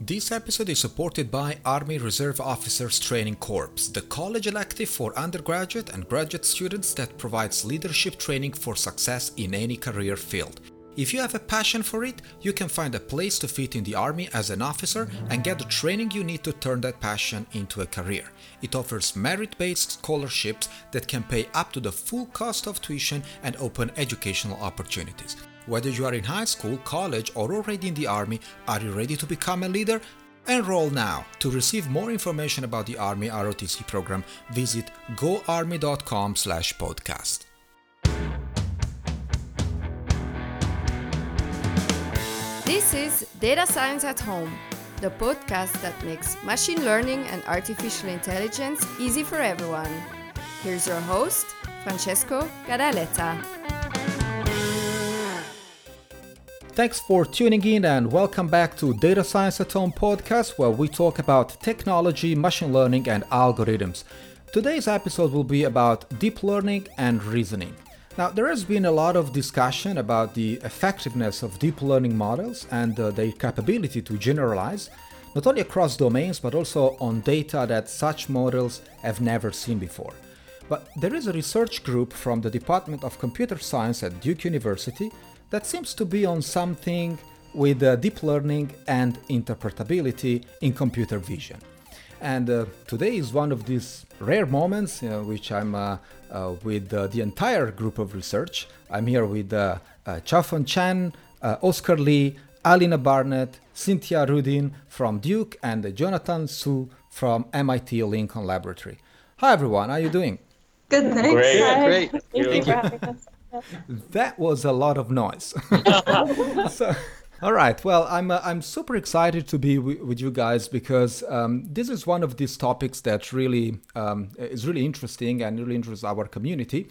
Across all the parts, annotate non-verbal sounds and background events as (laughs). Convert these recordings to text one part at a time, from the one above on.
This episode is supported by Army Reserve Officers Training Corps, the college elective for undergraduate and graduate students that provides leadership training for success in any career field. If you have a passion for it, you can find a place to fit in the Army as an officer and get the training you need to turn that passion into a career. It offers merit based scholarships that can pay up to the full cost of tuition and open educational opportunities. Whether you are in high school, college, or already in the Army, are you ready to become a leader? Enroll now. To receive more information about the Army ROTC program, visit goarmy.com/podcast. This is Data Science at Home, the podcast that makes machine learning and artificial intelligence easy for everyone. Here's your host, Francesco Gadaletta. Thanks for tuning in and welcome back to Data Science at Home podcast where we talk about technology, machine learning, and algorithms. Today's episode will be about deep learning and reasoning. Now, there has been a lot of discussion about the effectiveness of deep learning models and uh, their capability to generalize, not only across domains but also on data that such models have never seen before. But there is a research group from the Department of Computer Science at Duke University that seems to be on something with uh, deep learning and interpretability in computer vision. And uh, today is one of these rare moments in uh, which I'm uh, uh with uh, the entire group of research. I'm here with uh, Chaofan Chen, Oscar Li, Alina Barnett, Cynthia Rudin from Duke, and Jonathan Su from MIT Lincoln Laboratory. Hi everyone, how are you doing? Good, thanks. Great, Hi. great. Thank, Thank you. That was a lot of noise. (laughs) so, all right. Well, I'm uh, I'm super excited to be w- with you guys because um, this is one of these topics that really um, is really interesting and really interests our community.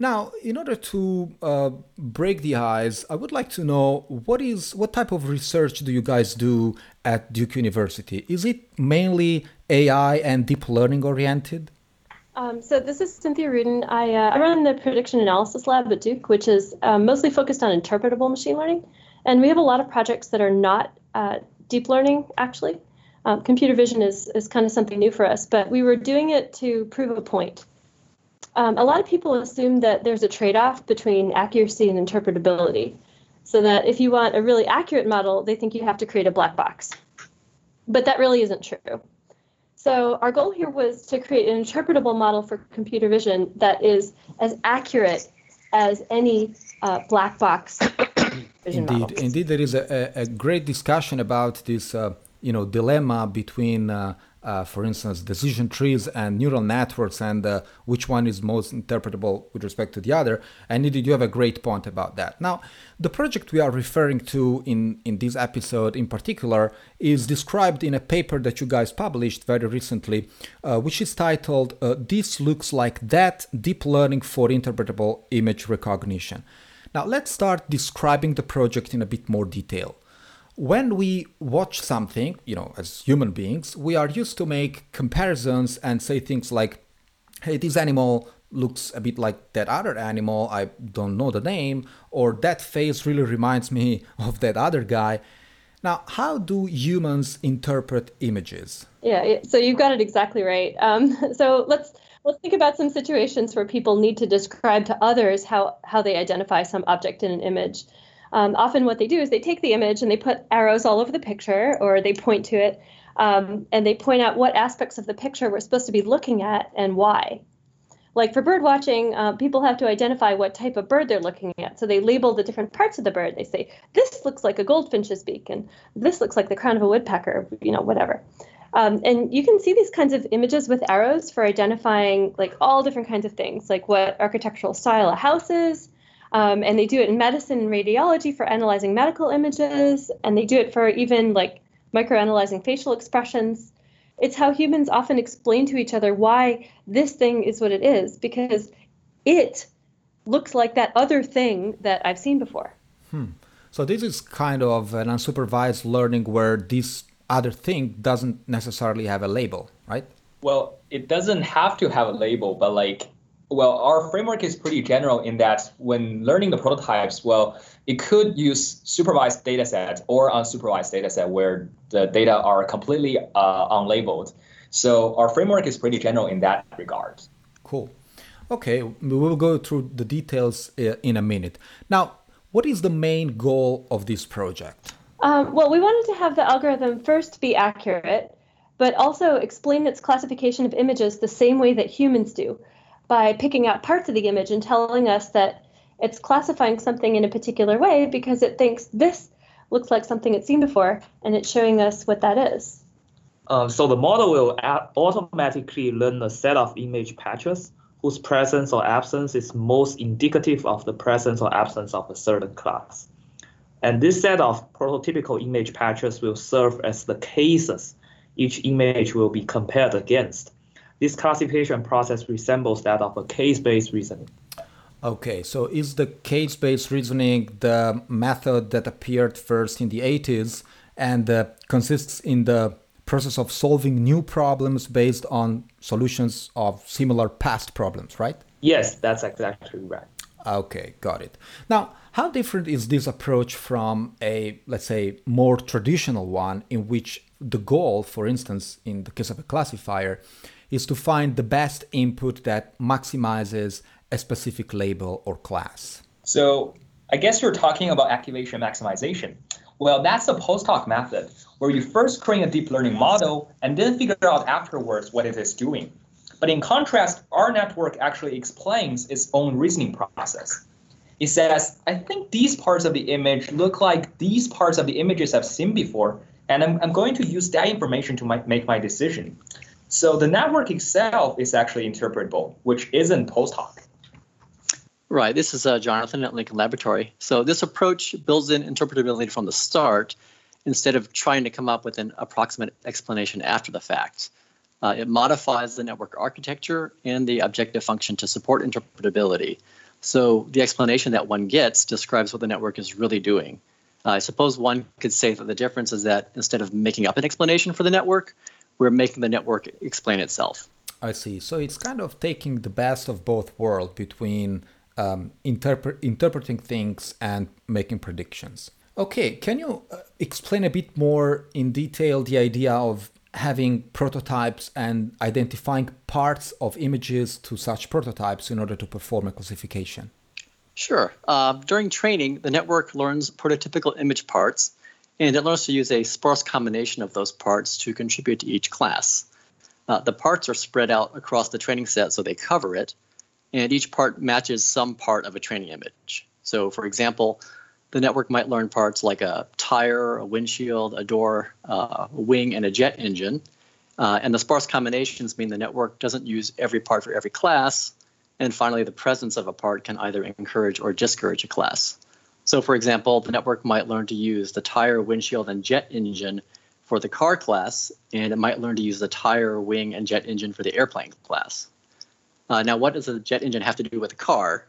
Now, in order to uh, break the ice, I would like to know what is what type of research do you guys do at Duke University? Is it mainly AI and deep learning oriented? Um, so this is Cynthia Rudin. I, uh, I run the prediction analysis lab at Duke, which is um, mostly focused on interpretable machine learning. And we have a lot of projects that are not uh, deep learning, actually. Um, computer vision is, is kind of something new for us, but we were doing it to prove a point. Um, a lot of people assume that there's a trade off between accuracy and interpretability. So that if you want a really accurate model, they think you have to create a black box. But that really isn't true. So our goal here was to create an interpretable model for computer vision that is as accurate as any uh, black box (coughs) vision indeed, model. Indeed, there is a, a, great discussion about this, uh, you know, dilemma between uh, uh, for instance, decision trees and neural networks, and uh, which one is most interpretable with respect to the other. And indeed, you have a great point about that. Now, the project we are referring to in, in this episode in particular is described in a paper that you guys published very recently, uh, which is titled uh, This Looks Like That Deep Learning for Interpretable Image Recognition. Now, let's start describing the project in a bit more detail when we watch something, you know, as human beings, we are used to make comparisons and say things like, hey, this animal looks a bit like that other animal, I don't know the name, or that face really reminds me (laughs) of that other guy. Now, how do humans interpret images? Yeah, so you've got it exactly right. Um, (laughs) so let's let's think about some situations where people need to describe to others how how they identify some object in an image um, often what they do is they take the image and they put arrows all over the picture or they point to it um, and they point out what aspects of the picture we're supposed to be looking at and why. Like for bird watching, uh, people have to identify what type of bird they're looking at. So they label the different parts of the bird. They say, this looks like a goldfinch's beak, and this looks like the crown of a woodpecker, you know, whatever. Um, and you can see these kinds of images with arrows for identifying like all different kinds of things, like what architectural style a house is, um, and they do it in medicine and radiology for analyzing medical images, and they do it for even like microanalyzing facial expressions. It's how humans often explain to each other why this thing is what it is, because it looks like that other thing that I've seen before. Hmm. So this is kind of an unsupervised learning where this other thing doesn't necessarily have a label, right? Well, it doesn't have to have a label, but like Well, our framework is pretty general in that when learning the prototypes, well, it could use supervised data sets or unsupervised data set where the data are completely uh, unlabeled. So our framework is pretty general in that regard. Cool. Okay, we will go through the details uh, in a minute. Now, what is the main goal of this project? Um, well, we wanted to have the algorithm first be accurate, but also explain its classification of images the same way that humans do by picking out parts of the image and telling us that it's classifying something in a particular way because it thinks this looks like something it's seen before and it's showing us what that is. Uh, so the model will automatically learn a set of image patches whose presence or absence is most indicative of the presence or absence of a certain class. And this set of prototypical image patches will serve as the cases each image will be compared against. This classification process resembles that of a case-based reasoning. Okay, so is the case based reasoning the method that appeared first in the 80s and uh, consists in the process of solving new problems based on solutions of similar past problems, right? Yes, that's exactly right. Okay, got it. Now, how different is this approach from a, let's say, more traditional one in which the goal, for instance, in the case of a classifier, is to find the best input that maximizes a specific label or class. So I guess you're talking about activation maximization. Well, that's the post hoc method, where you first create a deep learning model and then figure out afterwards what it is doing. But in contrast, our network actually explains its own reasoning process. It says, I think these parts of the image look like these parts of the images I've seen before, and I'm, I'm going to use that information to my, make my decision. So the network itself is actually interpretable, which isn't post hoc. Right. This is uh, Jonathan at Lincoln Laboratory. So this approach builds in interpretability from the start instead of trying to come up with an approximate explanation after the fact. Uh, it modifies the network architecture and the objective function to support interpretability. So the explanation that one gets describes what the network is really doing. Uh, I suppose one could say that the difference is that instead of making up an explanation for the network, we're making the network explain itself. I see. So it's kind of taking the best of both worlds between um, interpret, interpreting things and making predictions. Okay, can you uh, explain a bit more in detail the idea of having prototypes and identifying parts of images to such prototypes in order to perform a classification? Sure. Uh, during training, the network learns prototypical image parts, and it learns to use a sparse combination of those parts to contribute to each class. Uh, the parts are spread out across the training set so they cover it, and each part matches some part of a training image. So, for example, the network might learn parts like a tire, a windshield, a door, uh, a wing, and a jet engine. Uh, and the sparse combinations mean the network doesn't use every part for every class. And finally, the presence of a part can either encourage or discourage a class. So, for example, the network might learn to use the tire, windshield, and jet engine for the car class, and it might learn to use the tire, wing, and jet engine for the airplane class. Uh, now, what does a jet engine have to do with a car?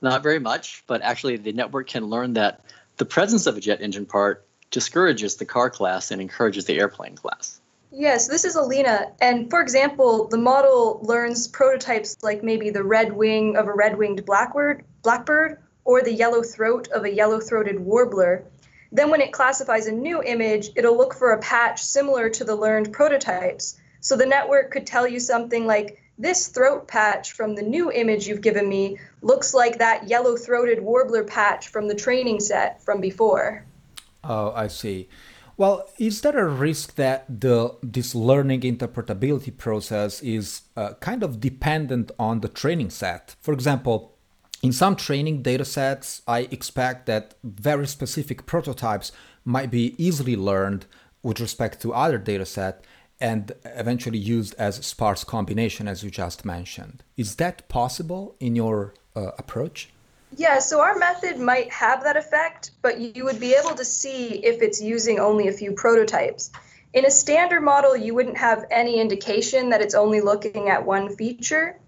Not very much, but actually, the network can learn that the presence of a jet engine part discourages the car class and encourages the airplane class. Yes, this is Alina. And for example, the model learns prototypes like maybe the red wing of a red winged blackbird, blackbird or the yellow throat of a yellow throated warbler. Then, when it classifies a new image, it'll look for a patch similar to the learned prototypes. So the network could tell you something like this throat patch from the new image you've given me looks like that yellow throated warbler patch from the training set from before. Oh, I see. Well, is there a risk that the this learning interpretability process is uh, kind of dependent on the training set? For example, in some training datasets, I expect that very specific prototypes might be easily learned with respect to other data set, and eventually used as sparse combination as you just mentioned. Is that possible in your uh, approach? Yeah, so our method might have that effect, but you would be able to see if it's using only a few prototypes. In a standard model, you wouldn't have any indication that it's only looking at one feature.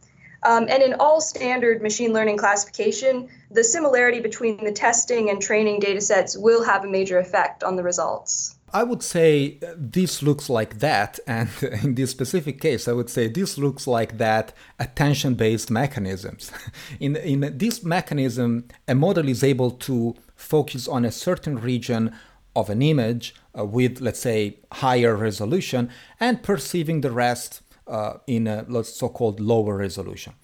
Um, and in all standard machine learning classification, the similarity between the testing and training datasets will have a major effect on the results. I would say this looks like that, and (laughs) in this specific case, I would say this looks like that attention-based mechanisms. (laughs) in in this mechanism, a model is able to focus on a certain region of an image uh, with, let's say, higher resolution, and perceiving the rest uh, in a so-called lower resolution,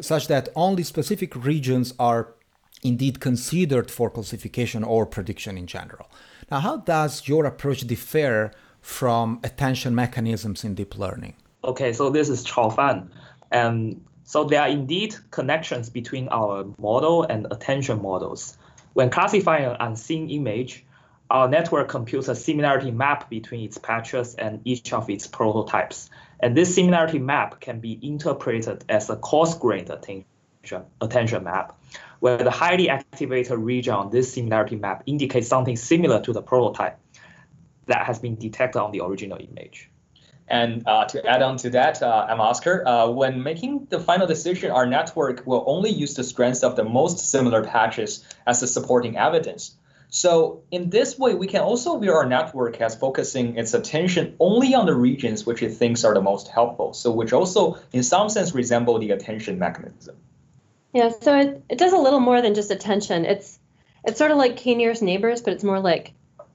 such that only specific regions are indeed considered for classification or prediction in general. Now, how does your approach differ from attention mechanisms in deep learning? Okay, so this is Chaofan. And so there are indeed connections between our model and attention models. When classifying an unseen image, our network computes a similarity map between its patches and each of its prototypes. And this similarity map can be interpreted as a coarse-grained attention, attention map, where the highly activated region on this similarity map indicates something similar to the prototype that has been detected on the original image. And uh, to add on to that, uh, I'm Oscar. Uh, when making the final decision, our network will only use the strengths of the most similar patches as the supporting evidence. So in this way, we can also view our network as focusing its attention only on the regions which it thinks are the most helpful. So which also, in some sense, resemble the attention mechanism. Yeah, so it, it does a little more than just attention. It's it's sort of like k nearest neighbors, but it's more like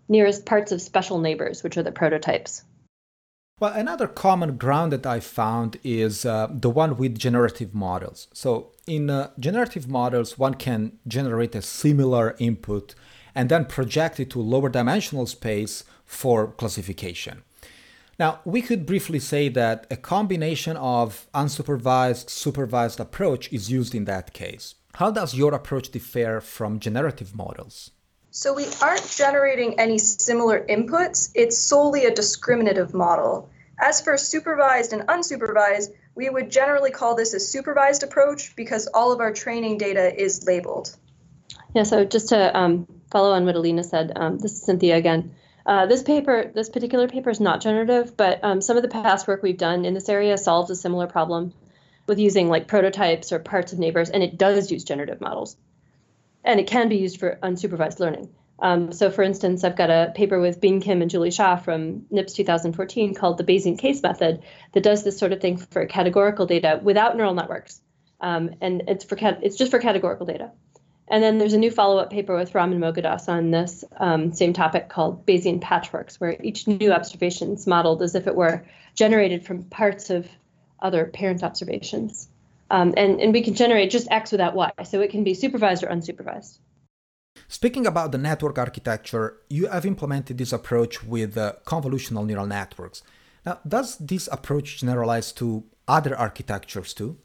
nearest parts of special neighbors, which are the prototypes. Well, another common ground that I found is uh, the one with generative models. So, in uh, generative models, one can generate a similar input and then project it to lower dimensional space for classification. Now, we could briefly say that a combination of unsupervised supervised approach is used in that case. How does your approach differ from generative models? So we aren't generating any similar inputs, it's solely a discriminative model. As for supervised and unsupervised, we would generally call this a supervised approach because all of our training data is labeled. Yeah, so just to um, follow on what Alina said. Um, this is Cynthia again. Uh, this paper, this particular paper is not generative, but um, some of the past work we've done in this area solves a similar problem with using like prototypes or parts of neighbors, and it does use generative models. And it can be used for unsupervised learning. Um, so for instance, I've got a paper with Been Kim and Julie Shah from NIPS 2014 called the Bayesian case method that does this sort of thing for categorical data without neural networks. Um, and it's for it's just for categorical data. And then there's a new follow-up paper with Ramin Moghaddass on this um, same topic called Bayesian patchworks, where each new observation is modeled as if it were generated from parts of other parent observations. Um, and, and we can generate just X without Y, so it can be supervised or unsupervised. Speaking about the network architecture, you have implemented this approach with uh, convolutional neural networks. Now, does this approach generalize to other architectures too?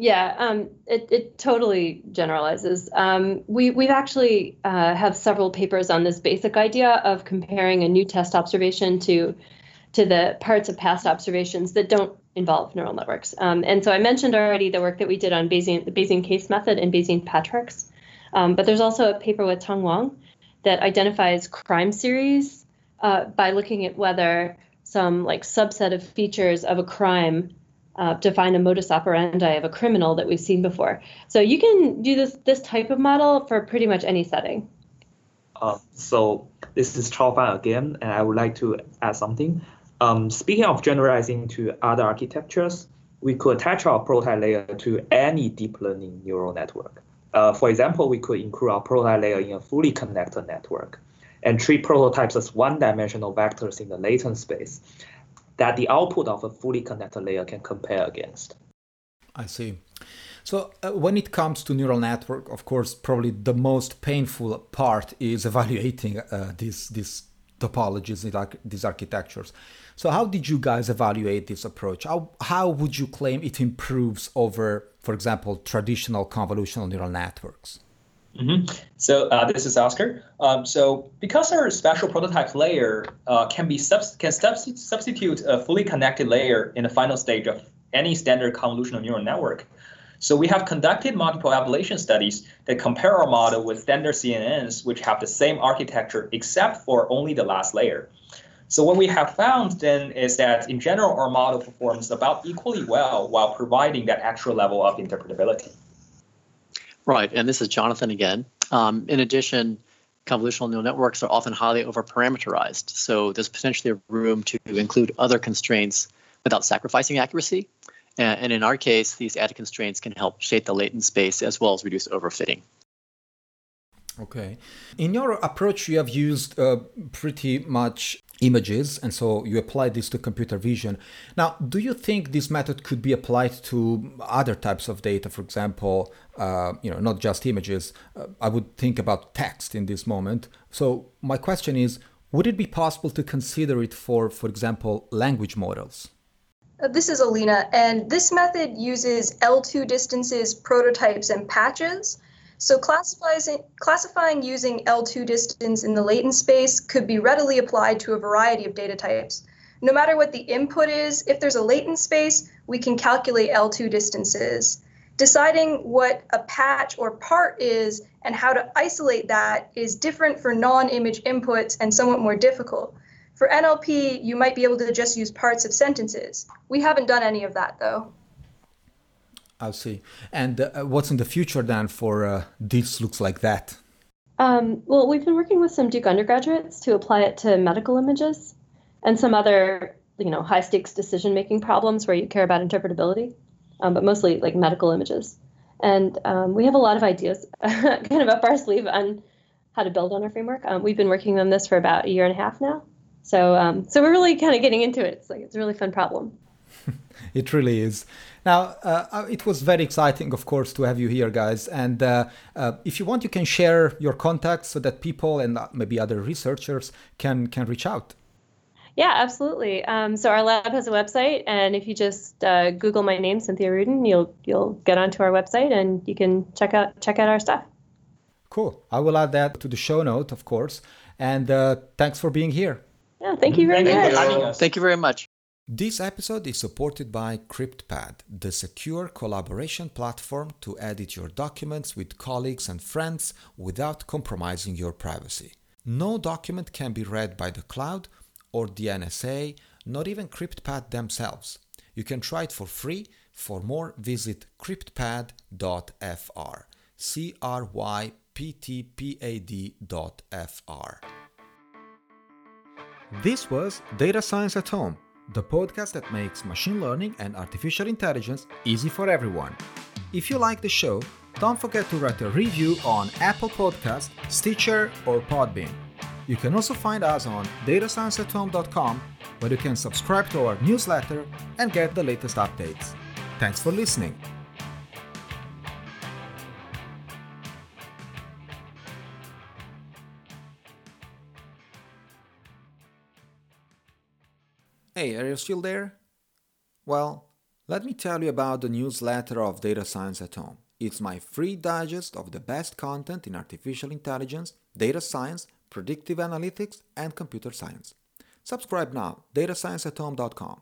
Yeah, um, it, it totally generalizes. Um, we we've actually uh, have several papers on this basic idea of comparing a new test observation to to the parts of past observations that don't involve neural networks. Um, and so I mentioned already the work that we did on Bayesian, the Bayesian case method and Bayesian patchworks. Um, but there's also a paper with Tong Wang that identifies crime series uh, by looking at whether some like subset of features of a crime uh, a modus operandi of a criminal that we've seen before. So you can do this this type of model for pretty much any setting. Uh, so this is Chaofan again, and I would like to add something. Um, speaking of generalizing to other architectures, we could attach our prototype layer to any deep learning neural network. Uh, for example, we could include our prototype layer in a fully connected network and treat prototypes as one-dimensional vectors in the latent space that the output of a fully connected layer can compare against. I see. So uh, when it comes to neural network, of course, probably the most painful part is (laughs) evaluating uh, these these topologies, these architectures. So how did you guys evaluate this approach? How how would you claim it improves over, for example, traditional convolutional neural networks? Mm-hmm. So uh, this is Oscar. Um, so because our special prototype layer uh, can be subs- can substitute a fully connected layer in the final stage of any standard convolutional neural network. So we have conducted multiple evaluation studies that compare our model with standard CNNs, which have the same architecture except for only the last layer. So what we have found then is that in general, our model performs about equally well while providing that extra level of interpretability. Right, and this is Jonathan again. Um, in addition, convolutional neural networks are often highly overparameterized. So there's potentially room to include other constraints without sacrificing accuracy. And in our case, these added constraints can help shape the latent space as well as reduce overfitting. Okay. In your approach, you have used uh, pretty much images, and so you apply this to computer vision. Now, do you think this method could be applied to other types of data? For example, uh, you know, not just images. Uh, I would think about text in this moment. So my question is, would it be possible to consider it for, for example, language models? Uh, this is Alina, and this method uses L2 distances, prototypes, and patches so classifying, using L2 distance in the latent space could be readily applied to a variety of data types. No matter what the input is, if there's a latent space, we can calculate L2 distances. Deciding what a patch or part is and how to isolate that is different for non-image inputs and somewhat more difficult. For NLP, you might be able to just use parts of sentences. We haven't done any of that though. I see. And uh, what's in the future then for uh, this looks like that? Um, well, we've been working with some Duke undergraduates to apply it to medical images and some other, you know, high stakes decision making problems where you care about interpretability, um, but mostly like medical images. And um, we have a lot of ideas (laughs) kind of up our sleeve on how to build on our framework. Um, we've been working on this for about a year and a half now. So, um, so we're really kind of getting into it. It's like it's a really fun problem. (laughs) it really is. Now, uh, uh, it was very exciting, of course, to have you here, guys. And uh, uh, if you want, you can share your contacts so that people and uh, maybe other researchers can can reach out. Yeah, absolutely. Um, so our lab has a website, and if you just uh, Google my name, Cynthia Rudin, you'll you'll get onto our website, and you can check out check out our stuff. Cool. I will add that to the show note, of course. And thanks for being here. Yeah, thank you very thank much. You thank you very much. This episode is supported by CryptPad, the secure collaboration platform to edit your documents with colleagues and friends without compromising your privacy. No document can be read by the cloud or the NSA, not even CryptPad themselves. You can try it for free. For more, visit cryptpad.fr. C R Y P T P A D.fr. This was Data Science at Home the podcast that makes machine learning and artificial intelligence easy for everyone. If you like the show, don't forget to write a review on Apple Podcast, Stitcher, or Podbean. You can also find us on datascienceathome.com where you can subscribe to our newsletter and get the latest updates. Thanks for listening. Hey, are you still there? Well, let me tell you about the newsletter of Data Science at Home. It's my free digest of the best content in artificial intelligence, data science, predictive analytics, and computer science. Subscribe now, datascienceathome.com.